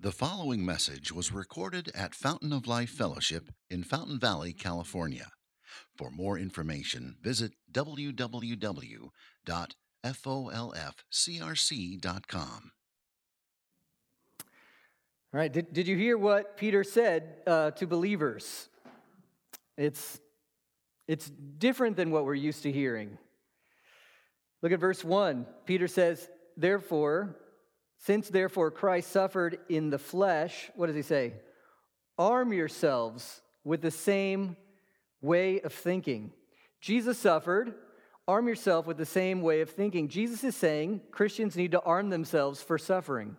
The following message was recorded at Fountain of Life Fellowship in Fountain Valley, California. For more information, visit www.folfcrc.com. All right, did, did you hear what Peter said uh, to believers? It's, it's different than what we're used to hearing. Look at verse 1. Peter says, Therefore, since therefore Christ suffered in the flesh, what does he say? Arm yourselves with the same way of thinking. Jesus suffered. Arm yourself with the same way of thinking. Jesus is saying Christians need to arm themselves for suffering.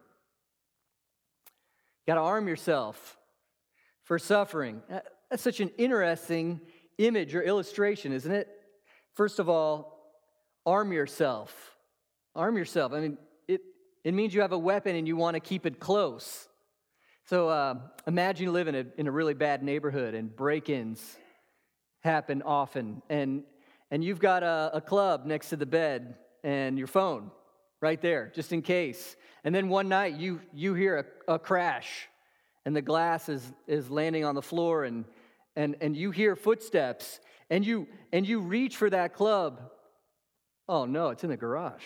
You got to arm yourself for suffering. Uh, that's such an interesting image or illustration, isn't it? First of all, arm yourself. Arm yourself. I mean, it means you have a weapon and you want to keep it close. So uh, imagine you live in a, in a really bad neighborhood and break ins happen often. And, and you've got a, a club next to the bed and your phone right there, just in case. And then one night you, you hear a, a crash and the glass is, is landing on the floor and, and, and you hear footsteps and you, and you reach for that club. Oh no, it's in the garage.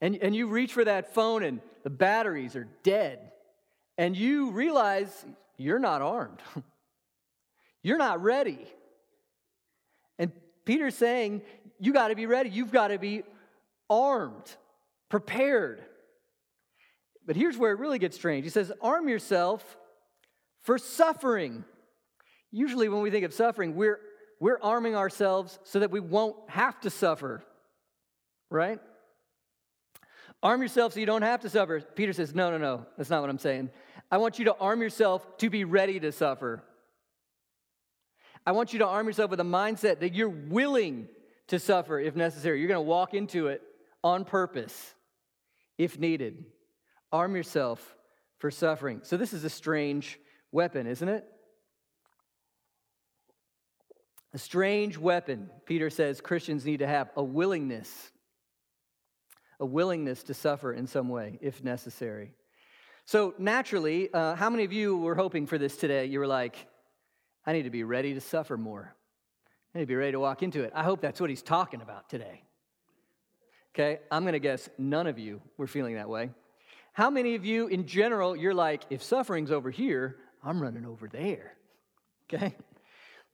And, and you reach for that phone and the batteries are dead. And you realize you're not armed. you're not ready. And Peter's saying, you got to be ready. You've got to be armed, prepared. But here's where it really gets strange. He says, arm yourself for suffering. Usually, when we think of suffering, we're, we're arming ourselves so that we won't have to suffer, right? Arm yourself so you don't have to suffer. Peter says, No, no, no. That's not what I'm saying. I want you to arm yourself to be ready to suffer. I want you to arm yourself with a mindset that you're willing to suffer if necessary. You're going to walk into it on purpose if needed. Arm yourself for suffering. So, this is a strange weapon, isn't it? A strange weapon, Peter says Christians need to have a willingness a willingness to suffer in some way if necessary. So, naturally, uh, how many of you were hoping for this today? You were like, I need to be ready to suffer more. I need to be ready to walk into it. I hope that's what he's talking about today. Okay, I'm gonna guess none of you were feeling that way. How many of you, in general, you're like, if suffering's over here, I'm running over there? Okay?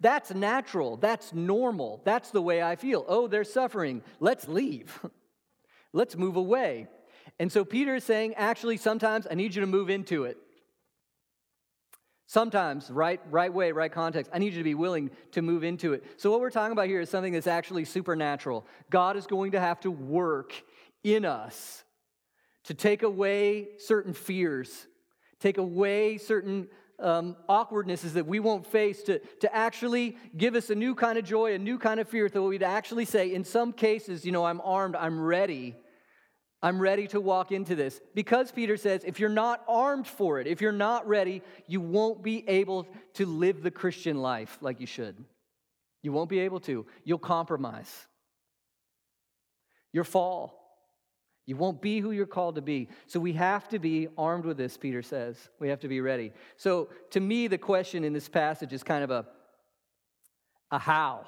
That's natural. That's normal. That's the way I feel. Oh, there's suffering. Let's leave. Let's move away. And so Peter is saying, actually, sometimes I need you to move into it. Sometimes, right, right way, right context, I need you to be willing to move into it. So, what we're talking about here is something that's actually supernatural. God is going to have to work in us to take away certain fears, take away certain um, awkwardnesses that we won't face, to, to actually give us a new kind of joy, a new kind of fear, that we'd actually say, in some cases, you know, I'm armed, I'm ready I'm ready to walk into this. Because Peter says, if you're not armed for it, if you're not ready, you won't be able to live the Christian life like you should. You won't be able to. You'll compromise. You'll fall. You won't be who you're called to be. So we have to be armed with this, Peter says. We have to be ready. So to me, the question in this passage is kind of a, a how.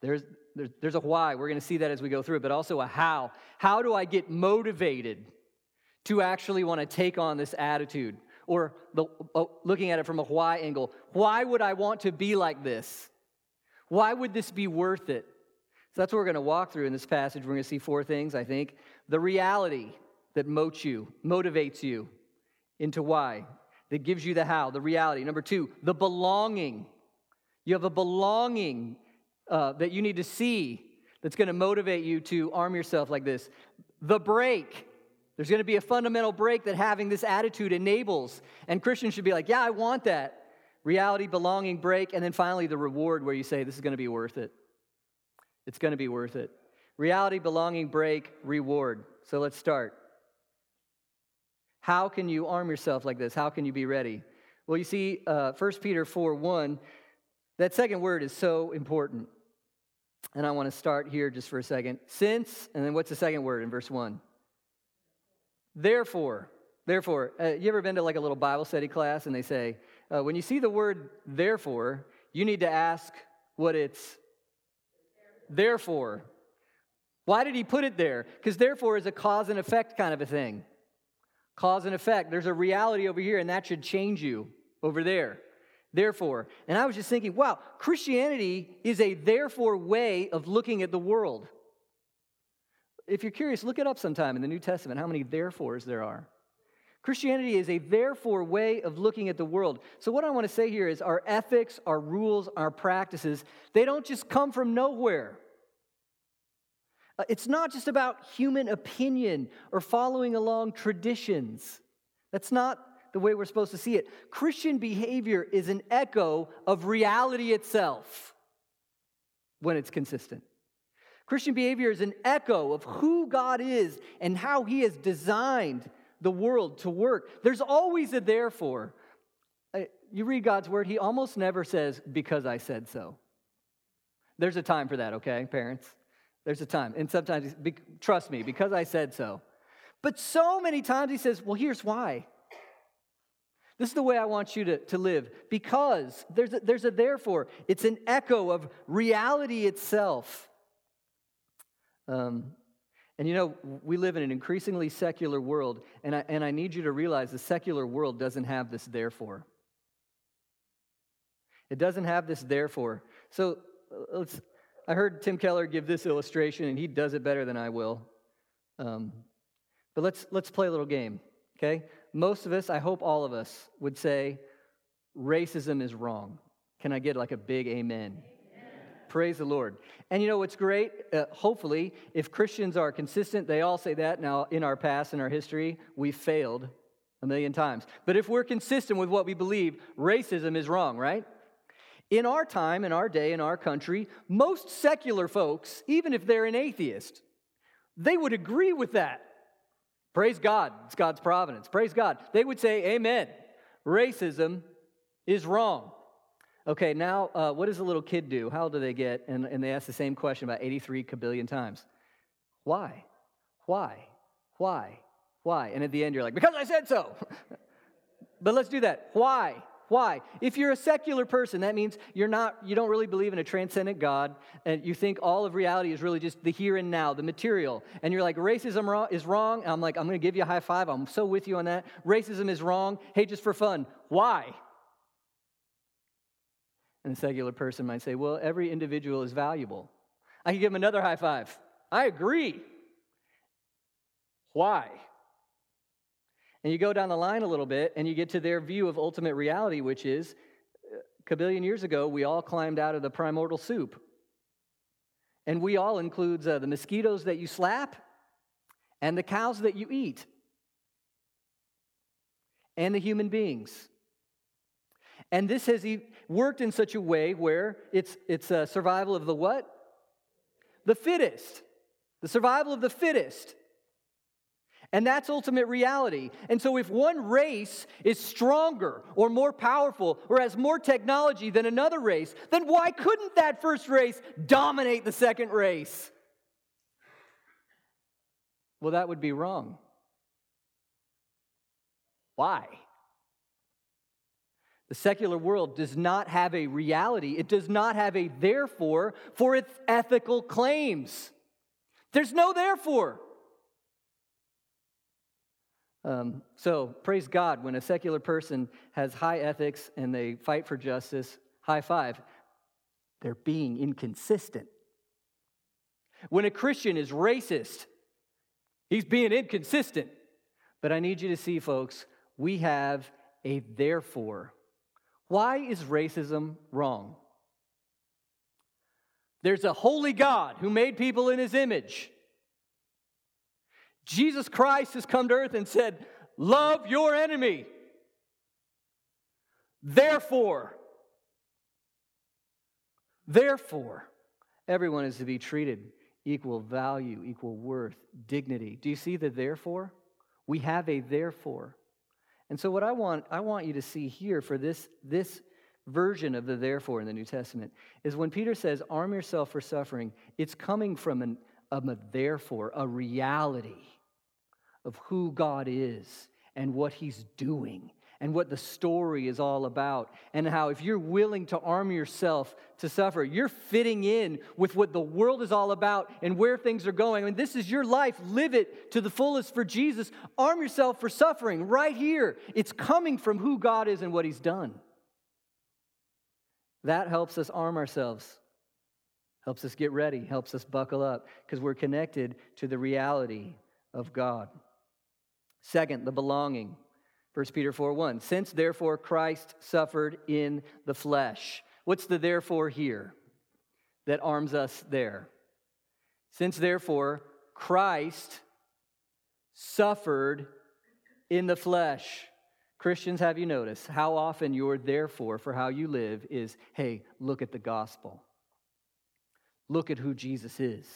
There's, there's, there's a why. We're going to see that as we go through it, but also a how. How do I get motivated to actually want to take on this attitude? Or the, uh, looking at it from a why angle, why would I want to be like this? Why would this be worth it? So that's what we're going to walk through in this passage. We're going to see four things, I think. The reality that motes you, motivates you into why, that gives you the how, the reality. Number two, the belonging. You have a belonging uh, that you need to see that's going to motivate you to arm yourself like this. The break. There's going to be a fundamental break that having this attitude enables. And Christians should be like, yeah, I want that. Reality, belonging, break. And then finally, the reward where you say, this is going to be worth it. It's going to be worth it. Reality, belonging, break, reward. So let's start. How can you arm yourself like this? How can you be ready? Well, you see, uh, 1 Peter 4 1, that second word is so important. And I want to start here just for a second. Since, and then what's the second word in verse 1? Therefore. Therefore, uh, you ever been to like a little Bible study class and they say, uh, when you see the word therefore, you need to ask what it's there for. Why did he put it there? Because therefore is a cause and effect kind of a thing. Cause and effect. There's a reality over here, and that should change you over there. Therefore. And I was just thinking, wow, Christianity is a therefore way of looking at the world. If you're curious, look it up sometime in the New Testament how many therefores there are. Christianity is a therefore way of looking at the world. So, what I want to say here is our ethics, our rules, our practices, they don't just come from nowhere. Uh, it's not just about human opinion or following along traditions. That's not the way we're supposed to see it. Christian behavior is an echo of reality itself when it's consistent. Christian behavior is an echo of who God is and how He has designed the world to work. There's always a therefore. Uh, you read God's word, He almost never says, because I said so. There's a time for that, okay, parents? There's a time. And sometimes, trust me, because I said so. But so many times He says, well, here's why. This is the way I want you to, to live because there's a, there's a therefore. It's an echo of reality itself. Um, and you know, we live in an increasingly secular world, and I, and I need you to realize the secular world doesn't have this therefore. It doesn't have this therefore. So uh, let's, I heard Tim Keller give this illustration, and he does it better than I will. Um, but let's, let's play a little game, okay? Most of us, I hope all of us, would say racism is wrong. Can I get like a big amen? Praise the Lord. And you know what's great? Uh, hopefully, if Christians are consistent, they all say that. Now, in our past, in our history, we failed a million times. But if we're consistent with what we believe, racism is wrong, right? In our time, in our day, in our country, most secular folks, even if they're an atheist, they would agree with that. Praise God. It's God's providence. Praise God. They would say, Amen. Racism is wrong. Okay, now uh, what does a little kid do? How old do they get? And, and they ask the same question about 83 kabillion times. Why? Why? Why? Why? And at the end, you're like, because I said so. but let's do that. Why? Why? If you're a secular person, that means you're not, you don't really believe in a transcendent God, and you think all of reality is really just the here and now, the material. And you're like, racism is wrong. And I'm like, I'm going to give you a high five. I'm so with you on that. Racism is wrong. Hey, just for fun. Why? And the secular person might say, well, every individual is valuable. I can give them another high five. I agree. Why? And you go down the line a little bit and you get to their view of ultimate reality, which is a billion years ago, we all climbed out of the primordial soup. And we all includes uh, the mosquitoes that you slap and the cows that you eat and the human beings. And this has worked in such a way where it's, it's a survival of the what? The fittest. The survival of the fittest. And that's ultimate reality. And so, if one race is stronger or more powerful or has more technology than another race, then why couldn't that first race dominate the second race? Well, that would be wrong. Why? The secular world does not have a reality, it does not have a therefore for its ethical claims. There's no therefore. Um, so, praise God, when a secular person has high ethics and they fight for justice, high five, they're being inconsistent. When a Christian is racist, he's being inconsistent. But I need you to see, folks, we have a therefore why is racism wrong? There's a holy God who made people in his image. Jesus Christ has come to earth and said, Love your enemy. Therefore, therefore, everyone is to be treated equal value, equal worth, dignity. Do you see the therefore? We have a therefore. And so what I want I want you to see here for this this version of the therefore in the New Testament is when Peter says arm yourself for suffering, it's coming from an a therefore, a reality of who God is and what he's doing and what the story is all about, and how if you're willing to arm yourself to suffer, you're fitting in with what the world is all about and where things are going. I mean, this is your life. Live it to the fullest for Jesus. Arm yourself for suffering right here. It's coming from who God is and what He's done. That helps us arm ourselves, helps us get ready, helps us buckle up, because we're connected to the reality of God. Second, the belonging. 1 Peter 4 1. Since therefore Christ suffered in the flesh. What's the therefore here that arms us there? Since therefore Christ suffered in the flesh. Christians, have you noticed how often your therefore for how you live is hey, look at the gospel. Look at who Jesus is.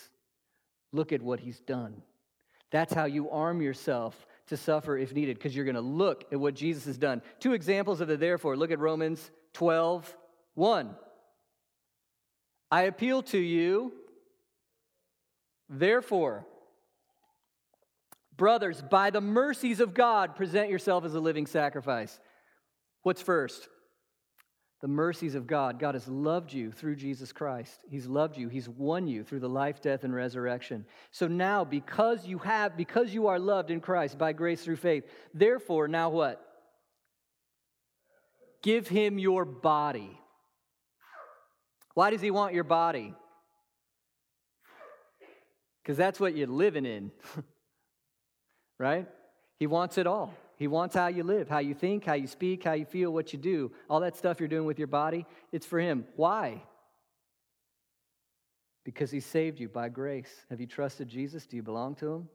Look at what he's done. That's how you arm yourself to suffer if needed because you're going to look at what Jesus has done. Two examples of the therefore. Look at Romans 12 1. I appeal to you, therefore, brothers, by the mercies of God, present yourself as a living sacrifice. What's first? The mercies of God. God has loved you through Jesus Christ. He's loved you. He's won you through the life, death, and resurrection. So now, because you have, because you are loved in Christ by grace through faith, therefore, now what? Give him your body. Why does he want your body? Because that's what you're living in, right? He wants it all. He wants how you live, how you think, how you speak, how you feel, what you do. All that stuff you're doing with your body, it's for Him. Why? Because He saved you by grace. Have you trusted Jesus? Do you belong to Him?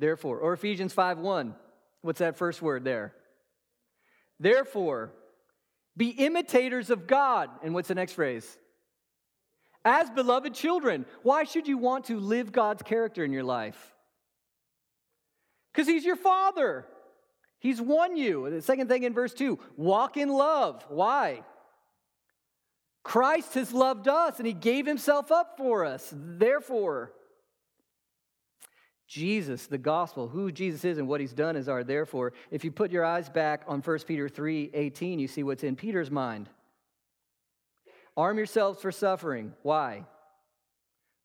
Therefore, or Ephesians 5 1. What's that first word there? Therefore, be imitators of God. And what's the next phrase? As beloved children. Why should you want to live God's character in your life? Because he's your father. He's won you. The second thing in verse 2 walk in love. Why? Christ has loved us and he gave himself up for us. Therefore, Jesus, the gospel, who Jesus is and what he's done is our therefore. If you put your eyes back on 1 Peter 3 18, you see what's in Peter's mind. Arm yourselves for suffering. Why?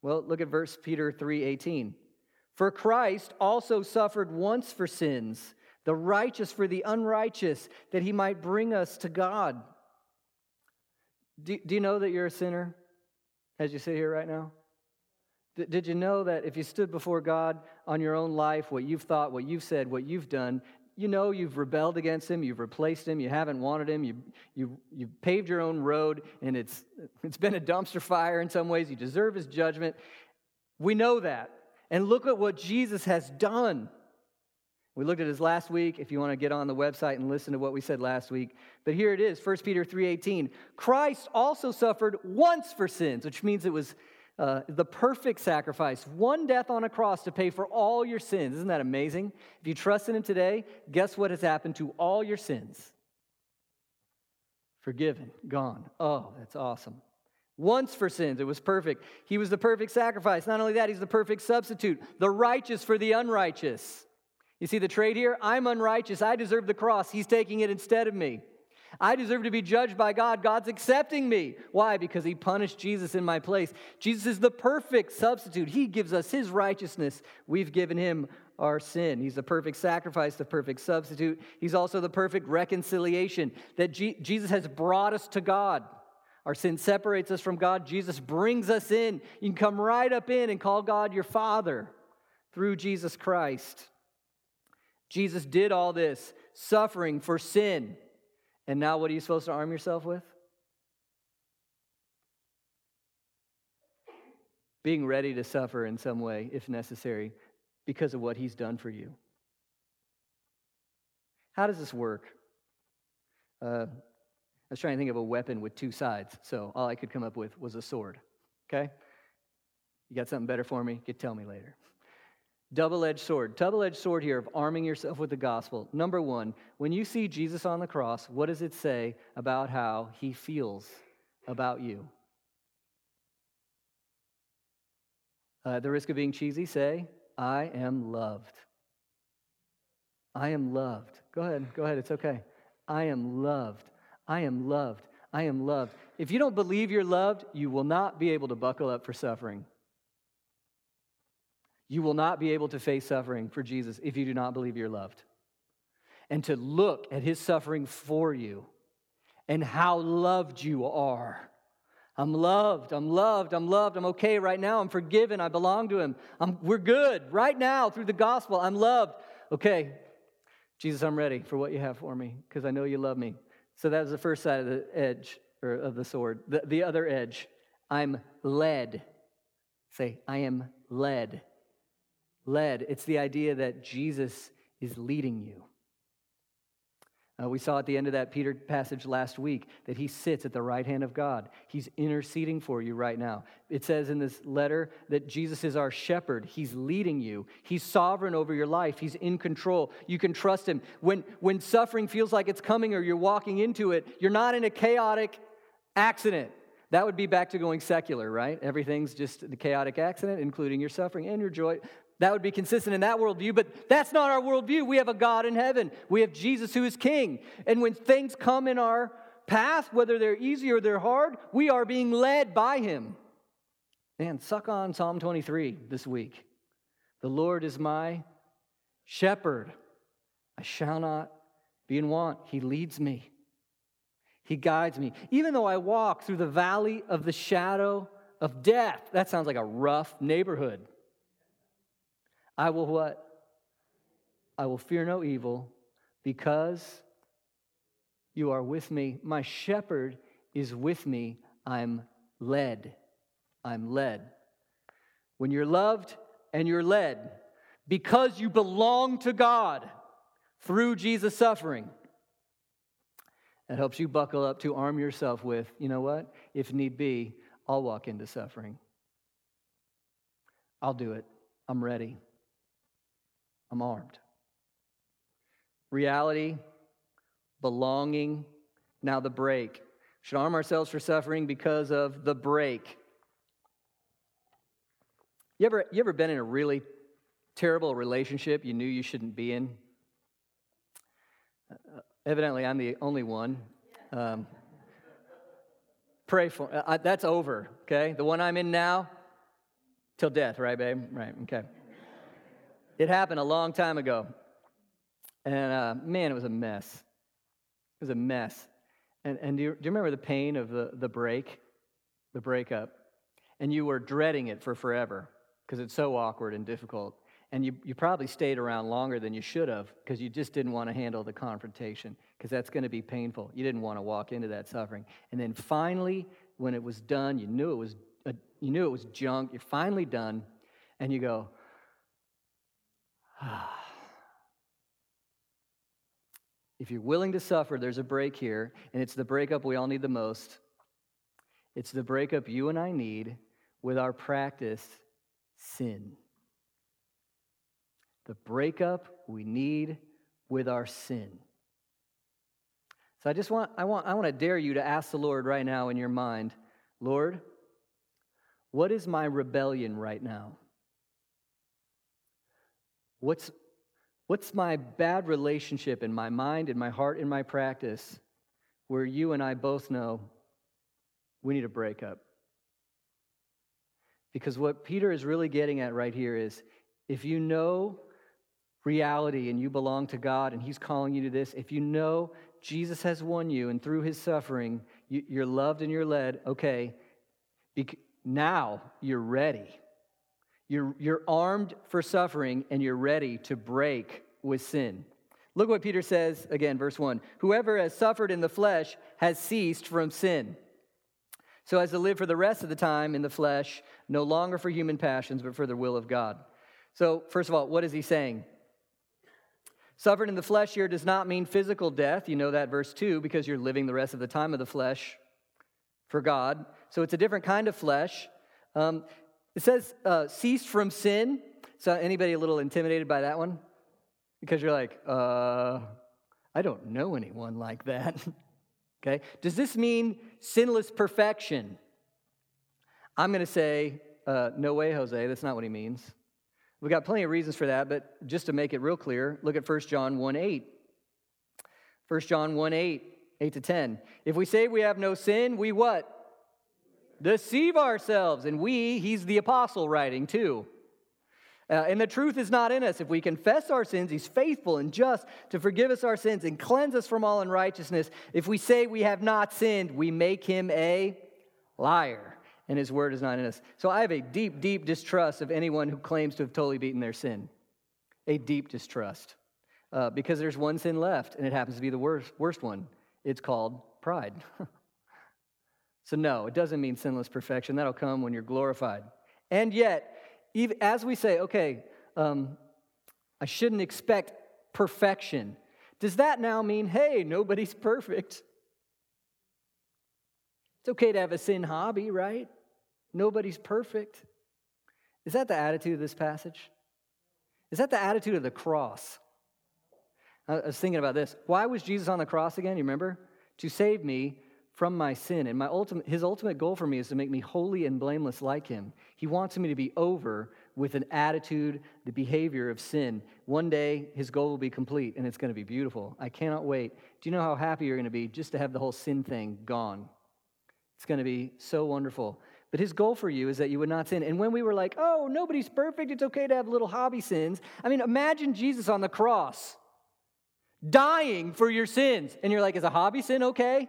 Well, look at verse Peter 3 18. For Christ also suffered once for sins, the righteous for the unrighteous, that he might bring us to God. Do, do you know that you're a sinner as you sit here right now? D- did you know that if you stood before God on your own life, what you've thought, what you've said, what you've done, you know you've rebelled against him, you've replaced him, you haven't wanted him, you, you, you've paved your own road, and it's, it's been a dumpster fire in some ways. You deserve his judgment. We know that. And look at what Jesus has done. We looked at his last week if you want to get on the website and listen to what we said last week. But here it is, 1 Peter 3:18. Christ also suffered once for sins, which means it was uh, the perfect sacrifice, one death on a cross to pay for all your sins. Isn't that amazing? If you trust in him today, guess what has happened to all your sins? Forgiven, gone. Oh, that's awesome. Once for sins, it was perfect. He was the perfect sacrifice. Not only that, he's the perfect substitute, the righteous for the unrighteous. You see the trade here? I'm unrighteous. I deserve the cross. He's taking it instead of me. I deserve to be judged by God. God's accepting me. Why? Because he punished Jesus in my place. Jesus is the perfect substitute. He gives us his righteousness. We've given him our sin. He's the perfect sacrifice, the perfect substitute. He's also the perfect reconciliation that Jesus has brought us to God. Our sin separates us from God. Jesus brings us in. You can come right up in and call God your Father through Jesus Christ. Jesus did all this, suffering for sin. And now, what are you supposed to arm yourself with? Being ready to suffer in some way, if necessary, because of what he's done for you. How does this work? Uh, was trying to think of a weapon with two sides, so all I could come up with was a sword. Okay? You got something better for me? You can tell me later. Double edged sword. Double edged sword here of arming yourself with the gospel. Number one, when you see Jesus on the cross, what does it say about how he feels about you? Uh, the risk of being cheesy, say, I am loved. I am loved. Go ahead, go ahead, it's okay. I am loved. I am loved. I am loved. If you don't believe you're loved, you will not be able to buckle up for suffering. You will not be able to face suffering for Jesus if you do not believe you're loved. And to look at his suffering for you and how loved you are. I'm loved, I'm loved, I'm loved, I'm okay right now, I'm forgiven, I belong to him. I'm, we're good right now through the gospel, I'm loved. Okay, Jesus, I'm ready for what you have for me because I know you love me. So that was the first side of the edge or of the sword. The, the other edge, I'm led. Say, I am led. Led. It's the idea that Jesus is leading you. Uh, we saw at the end of that Peter passage last week that he sits at the right hand of God. He's interceding for you right now. It says in this letter that Jesus is our shepherd. He's leading you. He's sovereign over your life. He's in control. You can trust him. When, when suffering feels like it's coming or you're walking into it, you're not in a chaotic accident. That would be back to going secular, right? Everything's just a chaotic accident, including your suffering and your joy. That would be consistent in that worldview, but that's not our worldview. We have a God in heaven. We have Jesus who is king. And when things come in our path, whether they're easy or they're hard, we are being led by him. Man, suck on Psalm 23 this week. The Lord is my shepherd. I shall not be in want. He leads me, He guides me. Even though I walk through the valley of the shadow of death, that sounds like a rough neighborhood. I will what? I will fear no evil because you are with me. My shepherd is with me. I'm led. I'm led. When you're loved and you're led because you belong to God through Jesus' suffering, it helps you buckle up to arm yourself with, you know what? If need be, I'll walk into suffering. I'll do it. I'm ready. I'm armed. Reality, belonging, now the break. Should arm ourselves for suffering because of the break. You ever, you ever been in a really terrible relationship you knew you shouldn't be in? Uh, evidently, I'm the only one. Um, pray for uh, that's over, okay? The one I'm in now, till death, right, babe? Right, okay. It happened a long time ago. And uh, man, it was a mess. It was a mess. And, and do, you, do you remember the pain of the, the break, the breakup? And you were dreading it for forever because it's so awkward and difficult. And you, you probably stayed around longer than you should have because you just didn't want to handle the confrontation because that's going to be painful. You didn't want to walk into that suffering. And then finally, when it was done, you knew it was, a, you knew it was junk. You're finally done. And you go, if you're willing to suffer, there's a break here, and it's the breakup we all need the most. It's the breakup you and I need with our practice sin. The breakup we need with our sin. So I just want I want I want to dare you to ask the Lord right now in your mind, Lord, what is my rebellion right now? What's, what's my bad relationship in my mind, in my heart, in my practice, where you and I both know we need a breakup? Because what Peter is really getting at right here is if you know reality and you belong to God and He's calling you to this, if you know Jesus has won you and through His suffering, you're loved and you're led, okay, now you're ready. You're, you're armed for suffering and you're ready to break with sin. Look what Peter says again, verse 1 Whoever has suffered in the flesh has ceased from sin. So as to live for the rest of the time in the flesh, no longer for human passions, but for the will of God. So, first of all, what is he saying? Suffered in the flesh here does not mean physical death. You know that, verse 2, because you're living the rest of the time of the flesh for God. So it's a different kind of flesh. Um, it says, uh, cease from sin. So, anybody a little intimidated by that one? Because you're like, uh, I don't know anyone like that. okay? Does this mean sinless perfection? I'm going to say, uh, no way, Jose. That's not what he means. We've got plenty of reasons for that, but just to make it real clear, look at 1 John 1 8. 1 John 1 8, 8 to 10. If we say we have no sin, we what? Deceive ourselves. And we, he's the apostle writing too. Uh, and the truth is not in us. If we confess our sins, he's faithful and just to forgive us our sins and cleanse us from all unrighteousness. If we say we have not sinned, we make him a liar, and his word is not in us. So I have a deep, deep distrust of anyone who claims to have totally beaten their sin. A deep distrust. Uh, because there's one sin left, and it happens to be the worst, worst one. It's called pride. so, no, it doesn't mean sinless perfection. That'll come when you're glorified. And yet, even as we say, okay, um, I shouldn't expect perfection, does that now mean, hey, nobody's perfect? It's okay to have a sin hobby, right? Nobody's perfect. Is that the attitude of this passage? Is that the attitude of the cross? I was thinking about this. Why was Jesus on the cross again? You remember? To save me from my sin. And my ultimate, his ultimate goal for me is to make me holy and blameless like him. He wants me to be over with an attitude, the behavior of sin. One day, his goal will be complete and it's going to be beautiful. I cannot wait. Do you know how happy you're going to be just to have the whole sin thing gone? It's going to be so wonderful. But his goal for you is that you would not sin. And when we were like, oh, nobody's perfect, it's okay to have little hobby sins. I mean, imagine Jesus on the cross dying for your sins. And you're like, is a hobby sin okay?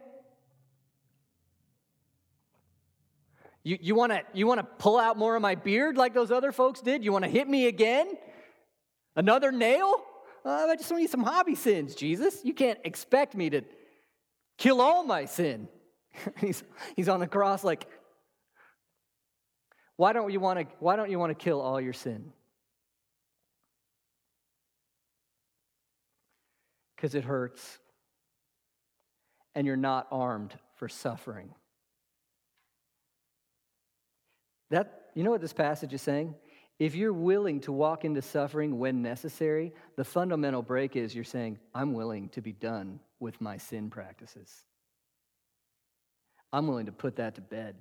You, you want to you wanna pull out more of my beard like those other folks did? You want to hit me again? Another nail? Uh, I just need some hobby sins, Jesus. You can't expect me to kill all my sin. he's, he's on the cross like, why don't you want to why don't you want to kill all your sin? Because it hurts. And you're not armed for suffering. That you know what this passage is saying? If you're willing to walk into suffering when necessary, the fundamental break is you're saying, I'm willing to be done with my sin practices. I'm willing to put that to bed.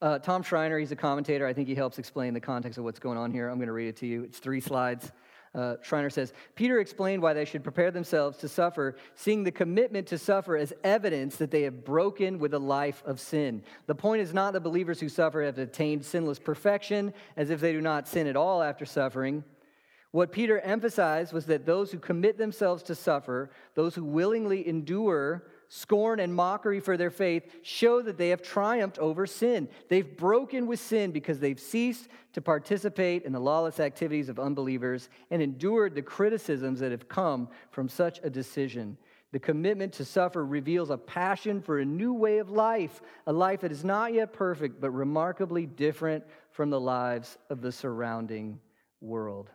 Uh, Tom Schreiner, he's a commentator. I think he helps explain the context of what's going on here. I'm going to read it to you. It's three slides. Uh, Schreiner says Peter explained why they should prepare themselves to suffer, seeing the commitment to suffer as evidence that they have broken with a life of sin. The point is not that believers who suffer have attained sinless perfection, as if they do not sin at all after suffering. What Peter emphasized was that those who commit themselves to suffer, those who willingly endure scorn, and mockery for their faith show that they have triumphed over sin. They've broken with sin because they've ceased to participate in the lawless activities of unbelievers and endured the criticisms that have come from such a decision. The commitment to suffer reveals a passion for a new way of life, a life that is not yet perfect, but remarkably different from the lives of the surrounding world.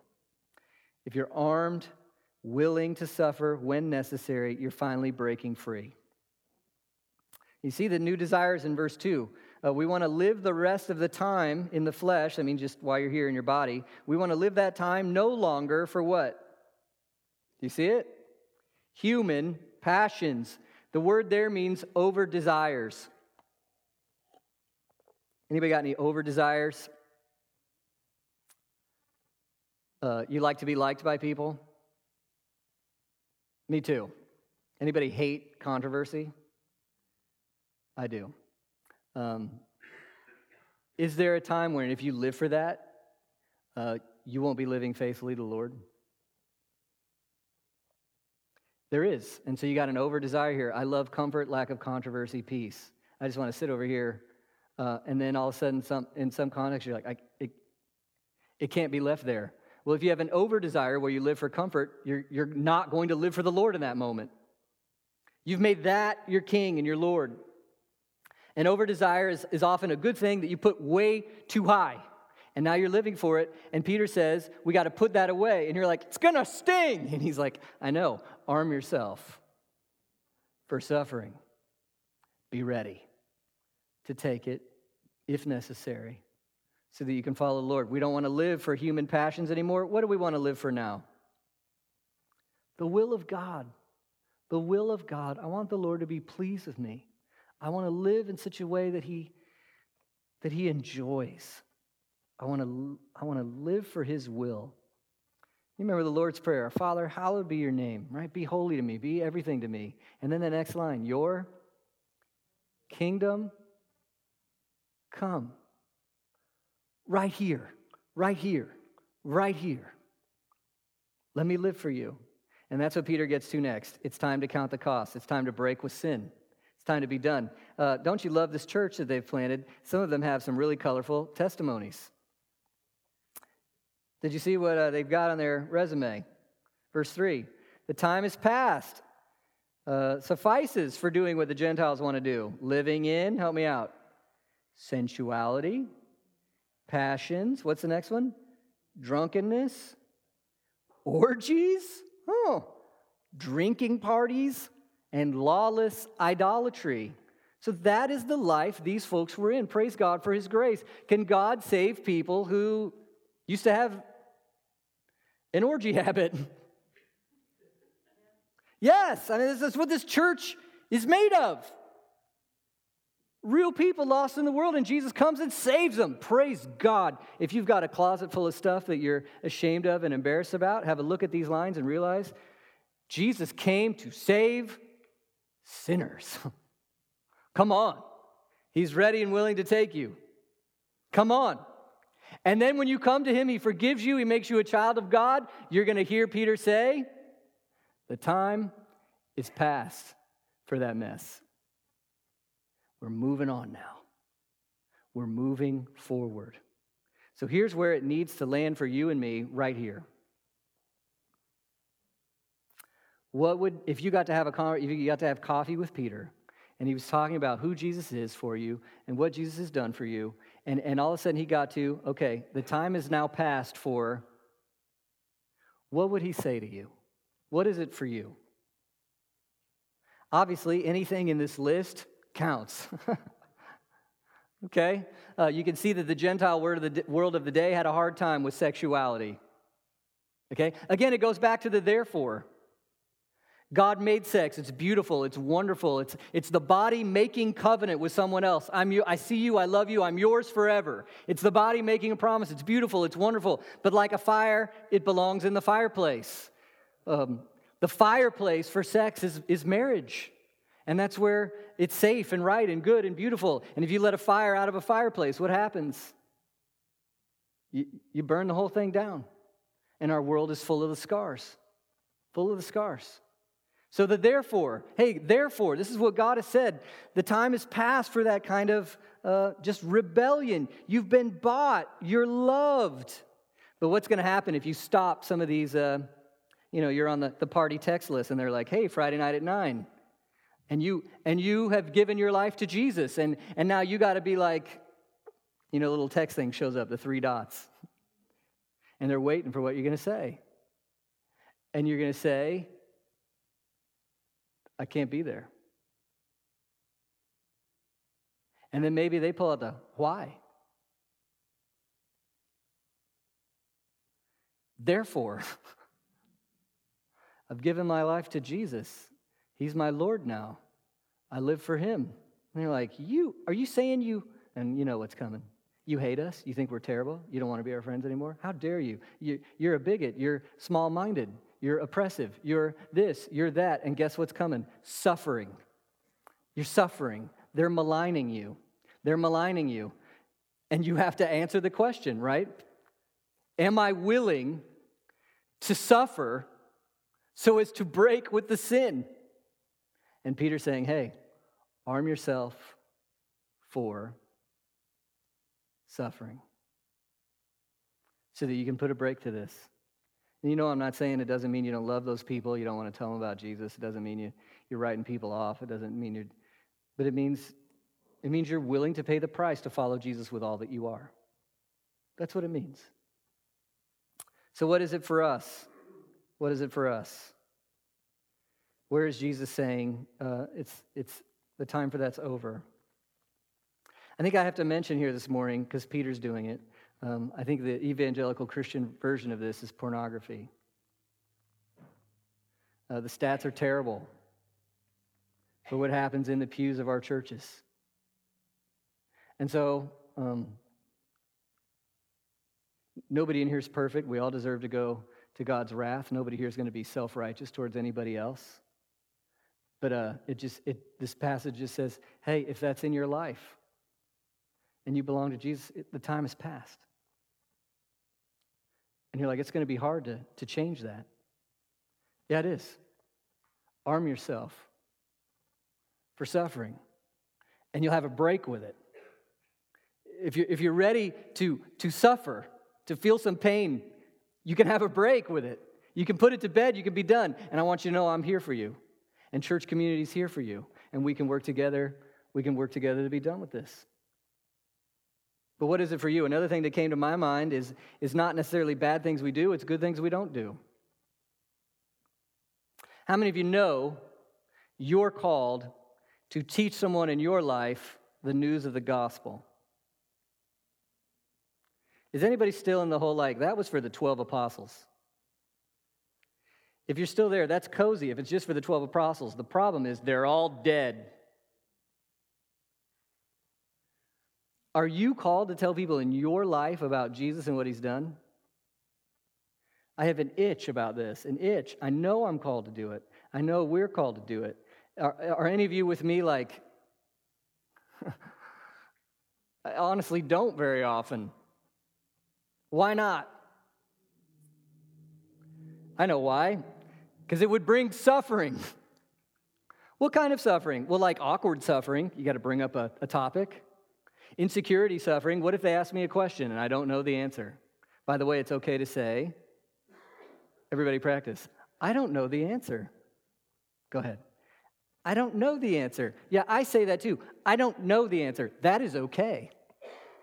If you're armed, willing to suffer when necessary, you're finally breaking free. You see the new desires in verse 2. Uh, we want to live the rest of the time in the flesh. I mean, just while you're here in your body. We want to live that time no longer for what? Do you see it? Human passions. The word there means over desires. Anybody got any over desires? Uh, you like to be liked by people? Me too. Anybody hate controversy? I do. Um, is there a time when, if you live for that, uh, you won't be living faithfully to the Lord? There is. And so you got an over desire here. I love comfort, lack of controversy, peace. I just want to sit over here. Uh, and then all of a sudden, some, in some context, you're like, I, it, it can't be left there. Well, if you have an over desire where you live for comfort, you're, you're not going to live for the Lord in that moment. You've made that your king and your Lord. And over desire is, is often a good thing that you put way too high. And now you're living for it. And Peter says, We got to put that away. And you're like, It's going to sting. And he's like, I know. Arm yourself for suffering. Be ready to take it if necessary so that you can follow the Lord. We don't want to live for human passions anymore. What do we want to live for now? The will of God. The will of God. I want the Lord to be pleased with me. I want to live in such a way that he, that he enjoys. I want to, I want to live for his will. You remember the Lord's Prayer Father, hallowed be your name, right? Be holy to me, be everything to me. And then the next line, Your kingdom come. Right here, right here, right here. Let me live for you. And that's what Peter gets to next. It's time to count the cost, it's time to break with sin. Time to be done. Uh, don't you love this church that they've planted? Some of them have some really colorful testimonies. Did you see what uh, they've got on their resume? Verse 3 The time is past. Uh, suffices for doing what the Gentiles want to do. Living in, help me out, sensuality, passions. What's the next one? Drunkenness, orgies, oh, drinking parties, and lawless idolatry. So that is the life these folks were in. Praise God for His grace. Can God save people who used to have an orgy habit. yes, I mean, this is what this church is made of. Real people lost in the world, and Jesus comes and saves them. Praise God. If you've got a closet full of stuff that you're ashamed of and embarrassed about, have a look at these lines and realize Jesus came to save sinners. Come on. He's ready and willing to take you. Come on. And then when you come to him, he forgives you, he makes you a child of God. You're going to hear Peter say, The time is past for that mess. We're moving on now. We're moving forward. So here's where it needs to land for you and me right here. What would if you got to have a if you got to have coffee with Peter and he was talking about who Jesus is for you and what Jesus has done for you and, and all of a sudden he got to, okay, the time is now past for, what would he say to you? What is it for you? Obviously, anything in this list counts. okay? Uh, you can see that the Gentile world of the, world of the day had a hard time with sexuality. Okay? Again, it goes back to the therefore. God made sex. It's beautiful. It's wonderful. It's, it's the body making covenant with someone else. I'm you, I see you. I love you. I'm yours forever. It's the body making a promise. It's beautiful. It's wonderful. But like a fire, it belongs in the fireplace. Um, the fireplace for sex is, is marriage. And that's where it's safe and right and good and beautiful. And if you let a fire out of a fireplace, what happens? You, you burn the whole thing down. And our world is full of the scars, full of the scars. So the therefore, hey, therefore, this is what God has said. The time is past for that kind of uh, just rebellion. You've been bought, you're loved. But what's going to happen if you stop some of these? Uh, you know, you're on the, the party text list and they're like, hey, Friday night at nine. And you and you have given your life to Jesus, and, and now you got to be like, you know, little text thing shows up, the three dots. And they're waiting for what you're going to say. And you're going to say, I can't be there. And then maybe they pull out the why. Therefore, I've given my life to Jesus. He's my Lord now. I live for him. And you're like, You, are you saying you, and you know what's coming? You hate us? You think we're terrible? You don't want to be our friends anymore? How dare you? you you're a bigot. You're small minded. You're oppressive. You're this. You're that. And guess what's coming? Suffering. You're suffering. They're maligning you. They're maligning you. And you have to answer the question, right? Am I willing to suffer so as to break with the sin? And Peter's saying, hey, arm yourself for suffering so that you can put a break to this. And you know, I'm not saying it doesn't mean you don't love those people, you don't want to tell them about Jesus. It doesn't mean you, you're writing people off. It doesn't mean you're, but it means, it means you're willing to pay the price to follow Jesus with all that you are. That's what it means. So, what is it for us? What is it for us? Where is Jesus saying uh, it's, it's the time for that's over? I think I have to mention here this morning, because Peter's doing it, um, I think the evangelical Christian version of this is pornography. Uh, the stats are terrible for what happens in the pews of our churches. And so, um, Nobody in here is perfect. We all deserve to go to God's wrath. Nobody here is going to be self righteous towards anybody else. But uh, it just, it, this passage just says, hey, if that's in your life and you belong to Jesus, it, the time has passed. And you're like, it's going to be hard to, to change that. Yeah, it is. Arm yourself for suffering, and you'll have a break with it. If you're, if you're ready to, to suffer, to feel some pain, you can have a break with it. You can put it to bed, you can be done. And I want you to know I'm here for you. And church community is here for you. And we can work together. We can work together to be done with this. But what is it for you? Another thing that came to my mind is, is not necessarily bad things we do, it's good things we don't do. How many of you know you're called to teach someone in your life the news of the gospel? Is anybody still in the whole like, that was for the 12 apostles? If you're still there, that's cozy if it's just for the 12 apostles. The problem is they're all dead. Are you called to tell people in your life about Jesus and what he's done? I have an itch about this, an itch. I know I'm called to do it. I know we're called to do it. Are, are any of you with me like, I honestly don't very often. Why not? I know why. Because it would bring suffering. what kind of suffering? Well, like awkward suffering. You got to bring up a, a topic. Insecurity suffering. What if they ask me a question and I don't know the answer? By the way, it's okay to say, everybody practice, I don't know the answer. Go ahead. I don't know the answer. Yeah, I say that too. I don't know the answer. That is okay.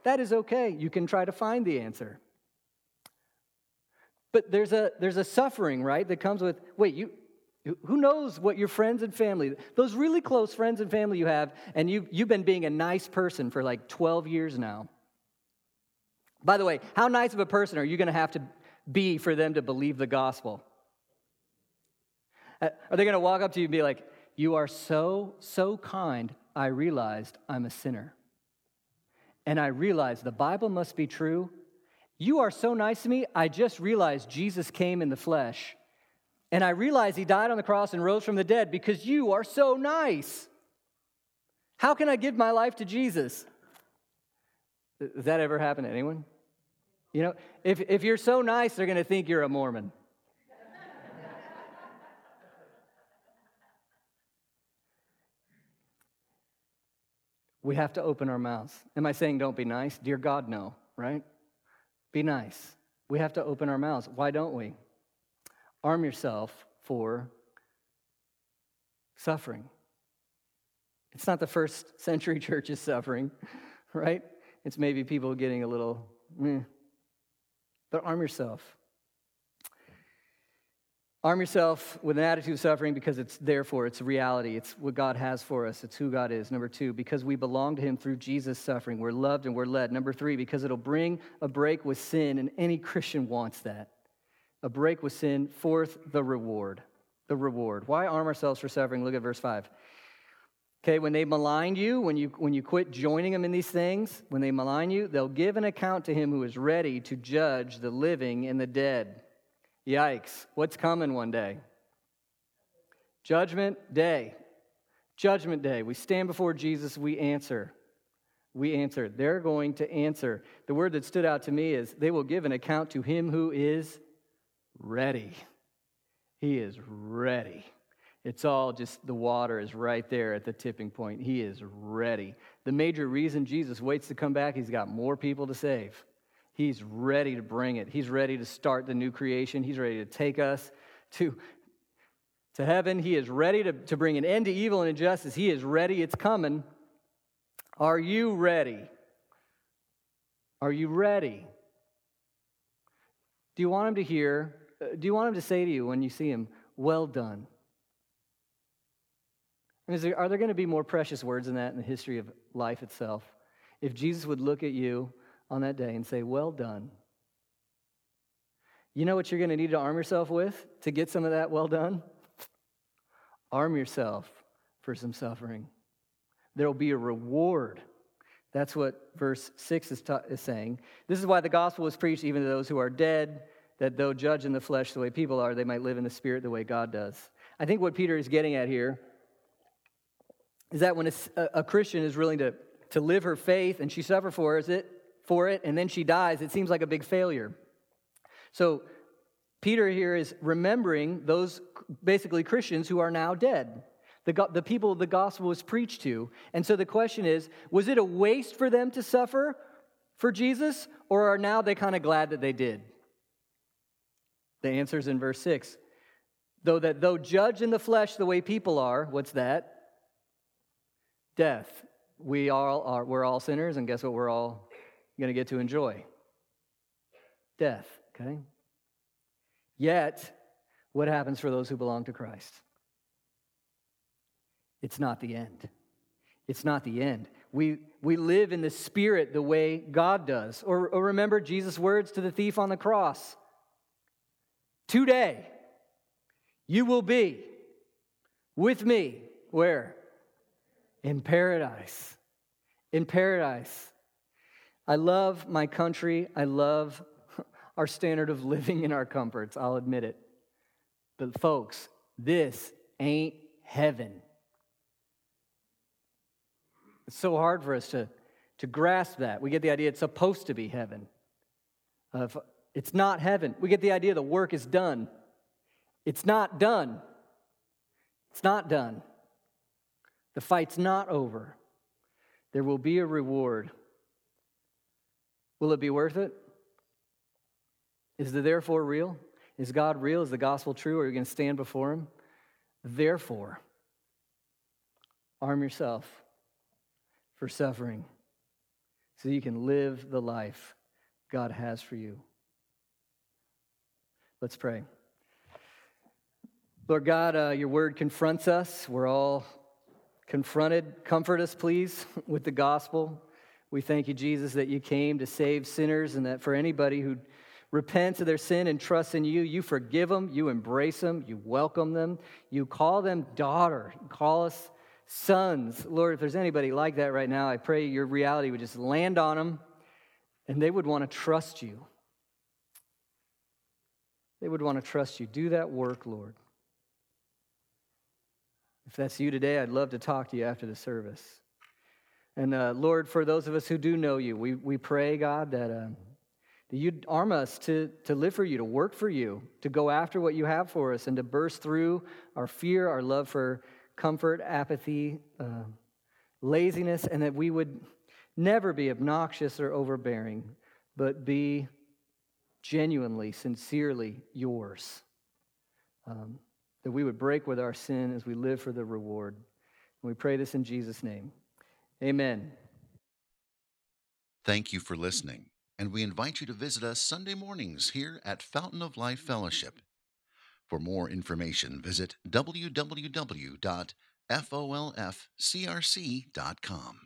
That is okay. You can try to find the answer. But there's a, there's a suffering, right, that comes with, wait, you, who knows what your friends and family, those really close friends and family you have, and you, you've been being a nice person for like 12 years now. By the way, how nice of a person are you going to have to be for them to believe the gospel? Uh, are they going to walk up to you and be like, You are so, so kind, I realized I'm a sinner. And I realized the Bible must be true you are so nice to me. I just realized Jesus came in the flesh. And I realized he died on the cross and rose from the dead because you are so nice. How can I give my life to Jesus? Does that ever happen to anyone? You know, if, if you're so nice, they're going to think you're a Mormon. we have to open our mouths. Am I saying don't be nice? Dear God, no, right? Be nice. We have to open our mouths. Why don't we? Arm yourself for suffering. It's not the first century church's suffering, right? It's maybe people getting a little, but arm yourself. Arm yourself with an attitude of suffering because it's therefore, it's reality. It's what God has for us. It's who God is. Number two, because we belong to Him through Jesus' suffering. We're loved and we're led. Number three, because it'll bring a break with sin, and any Christian wants that. A break with sin. Fourth, the reward. The reward. Why arm ourselves for suffering? Look at verse 5. Okay, when they malign you, when you, when you quit joining them in these things, when they malign you, they'll give an account to him who is ready to judge the living and the dead. Yikes. What's coming one day? Judgment day. Judgment day. We stand before Jesus, we answer. We answer. They're going to answer. The word that stood out to me is they will give an account to him who is ready. He is ready. It's all just the water is right there at the tipping point. He is ready. The major reason Jesus waits to come back, he's got more people to save. He's ready to bring it. He's ready to start the new creation. He's ready to take us to, to heaven. He is ready to, to bring an end to evil and injustice. He is ready. It's coming. Are you ready? Are you ready? Do you want him to hear? Uh, do you want him to say to you when you see him, Well done? There, are there going to be more precious words than that in the history of life itself? If Jesus would look at you on that day and say, Well done. You know what you're going to need to arm yourself with to get some of that well done? Arm yourself for some suffering. There will be a reward That's what verse 6 is, ta- is saying. This is why the gospel was preached even to those who are dead, that though judged in the flesh the way people are, they might live in the spirit the way God does. I think what Peter is getting at here is that when a, a Christian is willing to, to live her faith and she suffers for it, for it, and then she dies, it seems like a big failure. So Peter here is remembering those basically Christians who are now dead the, the people the gospel was preached to. And so the question is was it a waste for them to suffer for Jesus, or are now they kind of glad that they did? The answer is in verse 6. Though that though judged in the flesh the way people are, what's that? Death. We all are we're all sinners, and guess what we're all gonna get to enjoy? Death, okay? Yet, what happens for those who belong to Christ? It's not the end. It's not the end. We, we live in the Spirit the way God does. Or, or remember Jesus' words to the thief on the cross Today, you will be with me. Where? In paradise. In paradise. I love my country. I love our standard of living in our comforts. I'll admit it. But, folks, this ain't heaven. It's so hard for us to, to grasp that. We get the idea it's supposed to be heaven. Uh, it's not heaven. We get the idea the work is done. It's not done. It's not done. The fight's not over. There will be a reward. Will it be worth it? Is the therefore real? Is God real? Is the gospel true? Are you going to stand before Him? Therefore, arm yourself for suffering so you can live the life God has for you. Let's pray. Lord God, uh, your word confronts us. We're all confronted. Comfort us, please, with the gospel. We thank you, Jesus, that you came to save sinners and that for anybody who repents of their sin and trusts in you, you forgive them, you embrace them, you welcome them, you call them daughter, call us sons. Lord, if there's anybody like that right now, I pray your reality would just land on them and they would want to trust you. They would want to trust you. Do that work, Lord. If that's you today, I'd love to talk to you after the service. And uh, Lord, for those of us who do know you, we, we pray, God, that, uh, that you'd arm us to, to live for you, to work for you, to go after what you have for us, and to burst through our fear, our love for comfort, apathy, uh, laziness, and that we would never be obnoxious or overbearing, but be genuinely, sincerely yours. Um, that we would break with our sin as we live for the reward. And we pray this in Jesus' name. Amen. Thank you for listening, and we invite you to visit us Sunday mornings here at Fountain of Life Fellowship. For more information, visit www.folfcrc.com.